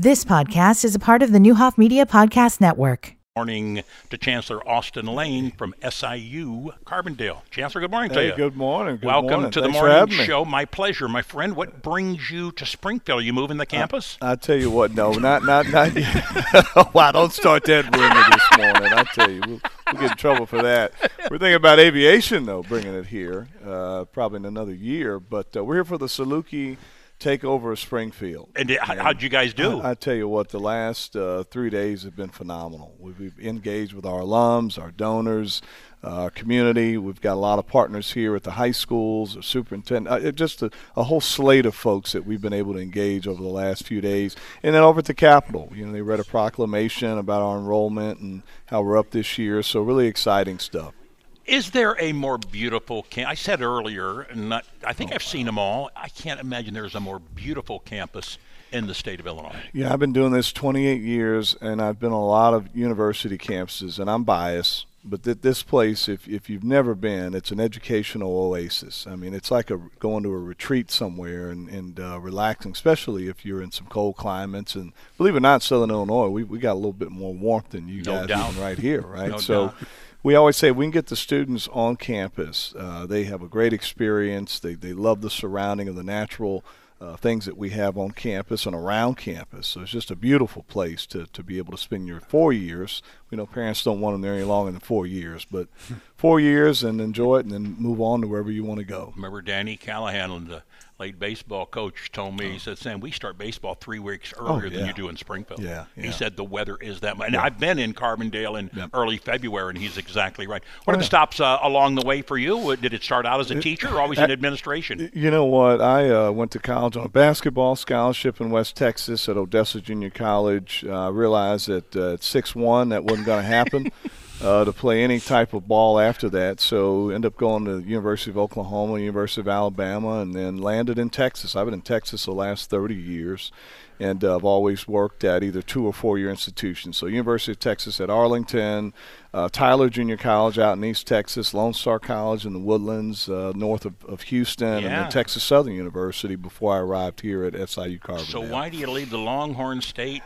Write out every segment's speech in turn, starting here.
This podcast is a part of the Neuhoff Media Podcast Network. Morning to Chancellor Austin Lane from SIU Carbondale. Chancellor, good morning to you. good morning. Good Welcome morning. to Thanks the morning having me. show. My pleasure, my friend. What brings you to Springfield? Are you moving the campus? I tell you what, no, not not not. wow, don't start that rumor this morning. I tell you, we'll, we'll get in trouble for that. We're thinking about aviation though, bringing it here, uh, probably in another year. But uh, we're here for the Saluki takeover of Springfield. and how, how'd you guys do? I, I tell you what, the last uh, three days have been phenomenal. We've, we've engaged with our alums, our donors, uh, our community. We've got a lot of partners here at the high schools, the superintendent, uh, just a, a whole slate of folks that we've been able to engage over the last few days. And then over at the Capitol, you know, they read a proclamation about our enrollment and how we're up this year. So really exciting stuff. Is there a more beautiful camp? I said earlier, and not, I Oh, think I've seen them all. I can't imagine there's a more beautiful campus in the state of Illinois. Yeah, I've been doing this 28 years, and I've been on a lot of university campuses, and I'm biased. But th- this place, if, if you've never been, it's an educational oasis. I mean, it's like a, going to a retreat somewhere and, and uh, relaxing, especially if you're in some cold climates. And believe it or not, Southern Illinois, we, we got a little bit more warmth than you No guys right here, right? No so doubt. We always say we can get the students on campus. Uh, they have a great experience. They, they love the surrounding of the natural uh, things that we have on campus and around campus. So it's just a beautiful place to, to be able to spend your four years. We know parents don't want them there any longer than four years, but four years and enjoy it and then move on to wherever you want to go. Remember Danny Callahan, the late baseball coach, told me, he said, Sam, we start baseball three weeks earlier than Oh. yeah. you do in Springfield. Yeah, He said the weather is that much. And I've been in Carbondale in early February, and he's exactly right. What are Oh, the yeah. stops uh, along the way for you? Uh, Did it start out as a teacher or always in administration? You know what? I uh, went to college on a basketball scholarship in West Texas at Odessa Junior College. Uh, I realized that uh, at six one that wasn't going to happen uh, to play any type of ball after that. So end up going to University of Oklahoma, University of Alabama, and then landed in Texas. I've been in Texas the last 30 years. And uh, I've always worked at either two or four year institutions. So, University of Texas at Arlington, uh, Tyler Junior College out in East Texas, Lone Star College in the Woodlands, uh, north of, of Houston, and Yeah. then Texas Southern University before I arrived here at SIU Carbondale. So why do you leave the Longhorn State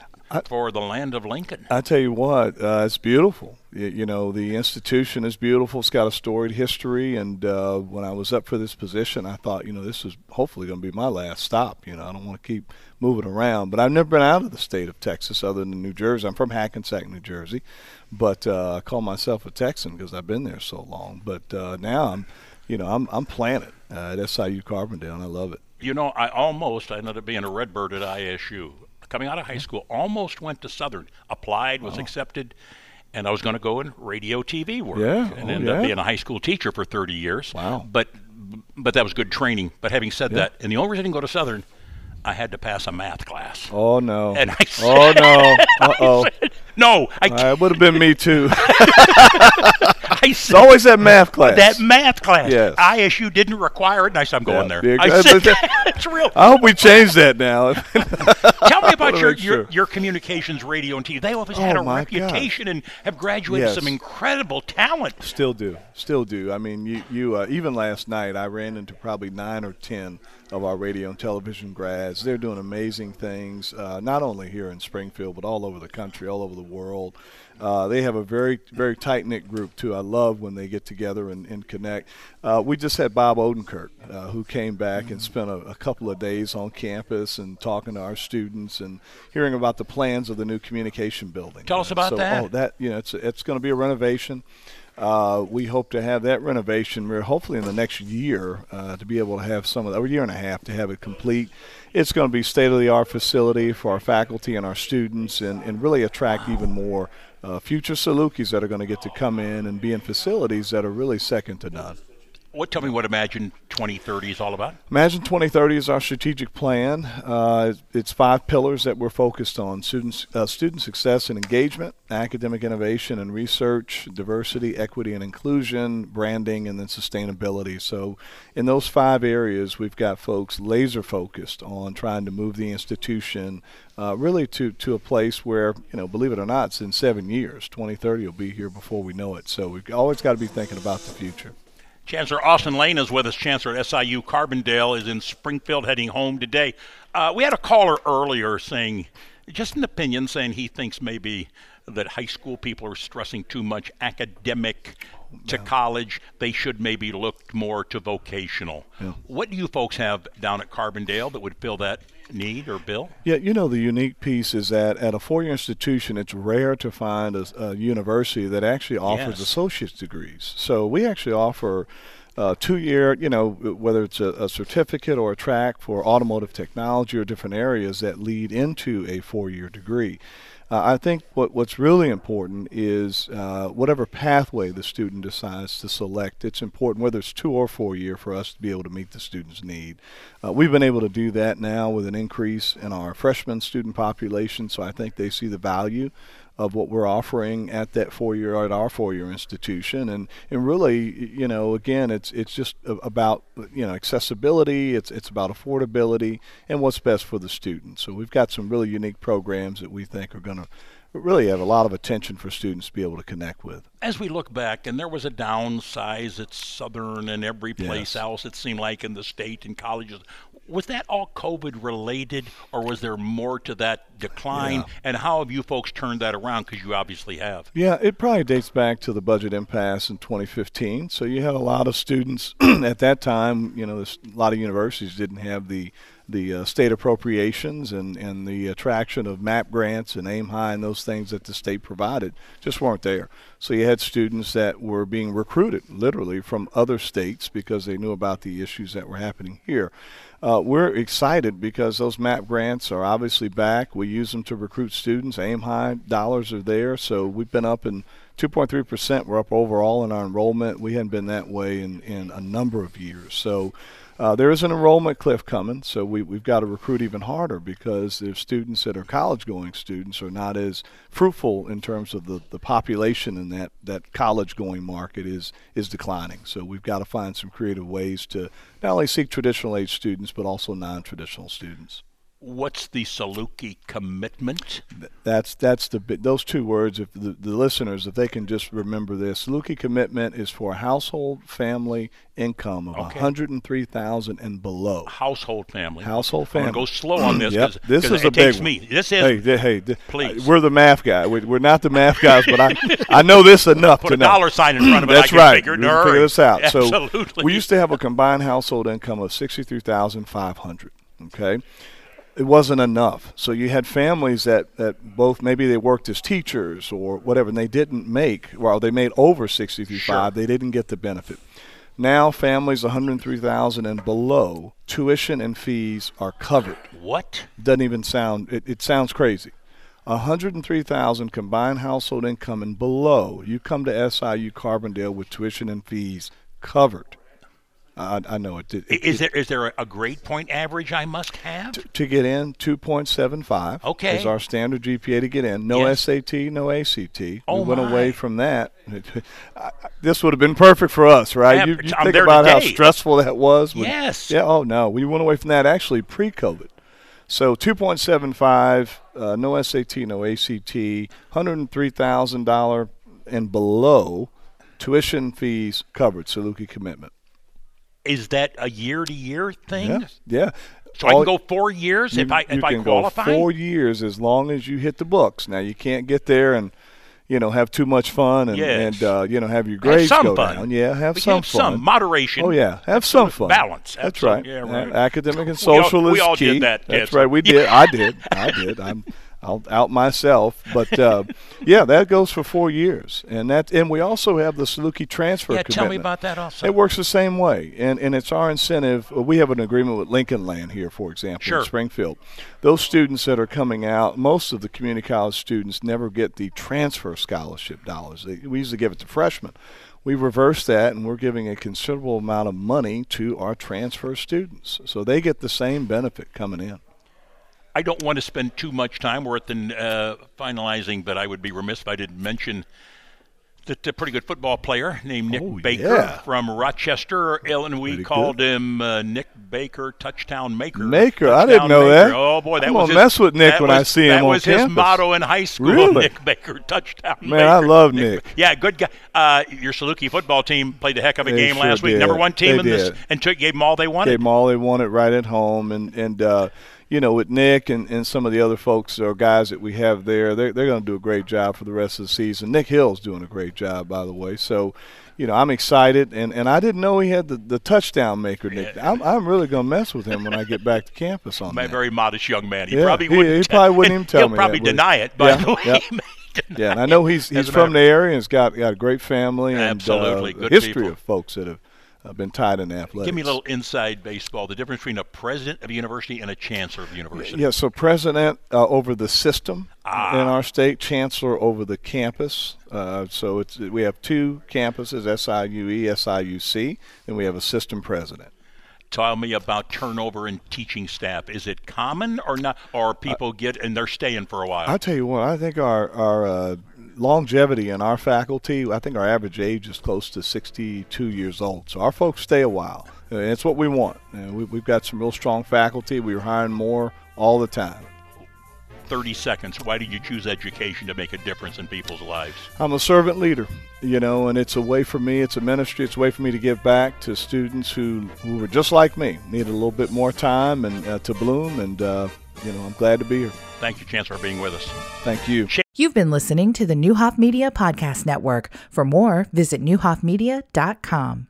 for the land of Lincoln? I tell you what, uh, it's beautiful. You, know, the institution is beautiful. It's got a storied history. And uh, when I was up for this position, I thought, you know, this is hopefully going to be my last stop. You know, I don't want to keep moving around. But I've never been out of the state of Texas other than New Jersey. I'm from Hackensack, New Jersey. But uh, I call myself a Texan because I've been there so long. But uh, now I'm, you know, I'm, I'm planted uh, at SIU Carbondale, and I love it. You know, I almost, I ended up being a Redbird at ISU. Coming out of high school, almost went to Southern, applied, was accepted, and I was going to go in radio TV work. Yeah, And oh, ended up being a high school teacher for 30 years. Wow. But but that was good training. But having said that, and the only reason I didn't go to Southern, I had to pass a math class. Oh, no. And I said, oh, no. Uh-oh. no, I, Uh, it would have been me, too. I It's said, always that math class. that math class. Yes. ISU didn't require it, and I said, I'm going Yeah, there. I said, that- that's real. I hope we change that now. Tell about your, your, your communications radio and TV. They always had Oh, a my God. reputation and have graduated Yes. some incredible talent. still do, still do. I mean, you, you uh, even last night, I ran into probably nine or ten of our radio and television grads. They're doing amazing things, uh, not only here in Springfield, but all over the country, all over the world. Uh, they have a very, very tight knit group too. I love when they get together and, and connect. Uh, we just had Bob Odenkirk, uh, who came back and spent a, a couple of days on campus and talking to our students and hearing about the plans of the new communication building. Tell us about so, that. Oh, that you know, it's it's going to be a renovation. Uh, we hope to have that renovation, hopefully in the next year, uh, to be able to have some of that, or year and a half to have it complete. It's going to be state of the art facility for our faculty and our students, and, and really attract even more uh, future Salukis that are going to get to come in and be in facilities that are really second to none. What? Tell me what Imagine 2030 is all about. Imagine 2030 is our strategic plan. Uh, it's five pillars that we're focused on: students, uh, student success and engagement, academic innovation and research, diversity, equity and inclusion, branding, and then sustainability. So, in those five areas, we've got folks laser focused on trying to move the institution uh, really to to a place where you know, believe it or not, it's in seven years. 2030 will be here before we know it. So we've always got to be thinking about the future. Chancellor Austin Lane is with us. Chancellor at SIU Carbondale is in Springfield heading home today. Uh, we had a caller earlier saying just an opinion saying he thinks maybe that high school people are stressing too much academic to college. They should maybe look more to vocational. Yeah. What do you folks have down at Carbondale that would fill that need or bill? Yeah, you know, the unique piece is that at a four year institution, it's rare to find a, a university that actually offers Yes. associate's degrees. So we actually offer. Uh, two year, you know, whether it's a, a certificate or a track for automotive technology or different areas that lead into a four year degree. Uh, I think what, what's really important is uh, whatever pathway the student decides to select, it's important, whether it's two or four year, for us to be able to meet the student's need. Uh, we've been able to do that now with an increase in our freshman student population, so I think they see the value of what we're offering at that four year at our four year institution. And and really you know again it's it's just about you know accessibility it's it's about affordability and what's best for the student so we've got some really unique programs that we think are going to really have a lot of attention for students to be able to connect with As we look back, and there was a downsize at Southern and every place Yes. else, it seemed like in the state and colleges. Was that all COVID related, or was there more to that decline? Yeah. And how have you folks turned that around? Because you obviously have. Yeah, it probably dates back to the budget impasse in 2015. So you had a lot of students at that time. You know, this, a lot of universities didn't have the the uh, state appropriations and, and the attraction of MAP grants and aim high and those things that the state provided just weren't there. So you had students that were being recruited literally from other states because they knew about the issues that were happening here. Uh, we're excited because those MAP grants are obviously back. We use them to recruit students. Aim high dollars are there, so we've been up in 2.3 percent. We're up overall in our enrollment. We hadn't been that way in, in a number of years. So uh, there is an enrollment cliff coming. So we, we've got to recruit even harder because there's students that are college-going students are not as fruitful in terms of the, the population in that, that college-going market is is declining. So we've got to find some creative ways to not only seek traditional age students but also non-traditional students. What's the Saluki commitment? That's that's the those two words. If the, the listeners, if they can just remember this, Saluki commitment is for household family income of Okay. 103,000 and below. Household family. Household family. go slow on this Yep, because this is a big one. me. This is Hey, hey, th- Please. we're the math guy. We, we're not the math guys, but I I know this enough put to a know. dollar sign in front of it. That's I can right. Figure, we figure this out. Absolutely. So we used to have a combined household income of sixty-three thousand five hundred. Okay, it wasn't enough. So you had families that that both maybe they worked as teachers or whatever, and they didn't make. Well, they made over sixty-three five. They didn't get the benefit. Now families one hundred three thousand and below, tuition and fees are covered what? doesn't even sound it, it sounds crazy 103000 combined household income and below you come to siu carbondale with tuition and fees covered i, I know it, it, I- Is it- there is there a, grade point average I must have? to get in 2.75 Okay. is our standard gpa to get in no Yes. sat no act Oh, we went away from that this would have been perfect for us right Yeah, you, you think about how stressful that was when- Yes. yeah oh no we went away from that actually pre-covid So 2.75, uh, no SAT, no ACT, $103,000 and below, tuition fees covered, Saluki commitment. Is that a year to year thing? Yeah, yeah. So I can go four years if you, I you if I qualify. four years as long as you hit the books. Now you can't get there and you know have too much fun and, Yes. and uh, you know have your Have grades some go fun. down. Yeah, have But some have fun. some moderation. Oh yeah, have some fun. balance. That's right. Yeah, right. Academic and We all- social we is all key. did that, That's yes. right. We did. I did. I did. I'm. I'll out myself, but uh, yeah, that goes for four years, and that and we also have the Saluki transfer. Yeah, tell me about that also. It works the same way, and and it's our incentive. uh, We have an agreement with Lincoln Land here, for example, Sure. in Springfield. Those students that are coming out, most of the community college students never get the transfer scholarship dollars. They, we usually give it to freshmen. We reverse that, and we're giving a considerable amount of money to our transfer students, so they get the same benefit coming in. I don't want to spend too much time. We're at the uh, finalizing, but I would be remiss if I didn't mention that a pretty good football player named Nick Oh, Baker yeah. from Rochester, Illinois. Pretty called good. him uh, Nick Baker, touchdown maker. Maker, I didn't know maker. that. Oh boy, that I'm was his, mess with Nick that when I was- see him That was his motto in high school. Really? Nick Baker, touchdown maker. Man, maker. I love Nick. Yeah, good guy. Uh, your Saluki football team played a heck of a They game sure last week. did. Number one team They in this, did. and took, gave them all they wanted. Gave them all they wanted right at home, and and uh, you know, with Nick and, and some of the other folks or guys that we have there, they're, they're going to do a great job for the rest of the season. Nick Hill's doing a great job, by the way. So, you know, I'm excited, and, and I didn't know he had the, the touchdown maker. Nick, I'm, I'm really going to mess with him when I get back to campus on that. very modest young man. He Yeah, probably he- wouldn't. he probably wouldn't even tell He'll me probably that, deny it, by Yeah, the way. yeah. He may deny Yeah, and I know he's he's from the area and has got got a great family and Absolutely, uh, good history people. of folks that have uh, been tied in athletics. Give me a little inside baseball. The difference between a president of a university and a chancellor of a university. Yeah, so president uh, over the system Ah. in our state, chancellor over the campus. Uh, so it's we have two campuses, SIUE, SIUC, and we have a system president. Tell me about turnover in teaching staff. Is it common or not? Or people get and they're staying for a while? I'll tell you what, I think our our uh, longevity in our faculty, I think our average age is close to 62 years old. So our folks stay a while. And it's what we want. And we, we've got some real strong faculty. We're hiring more all the time. 30 seconds. Why did you choose education to make a difference in people's lives? I'm a servant leader, you know, and it's a way for me, it's a ministry, it's a way for me to give back to students who, who were just like me, needed a little bit more time and uh, to bloom, and, uh, you know, I'm glad to be here. Thank you, Chancellor, for being with us. Thank you. You've been listening to the Neuhoff Media Podcast Network. For more, visit neuhoffmedia.com.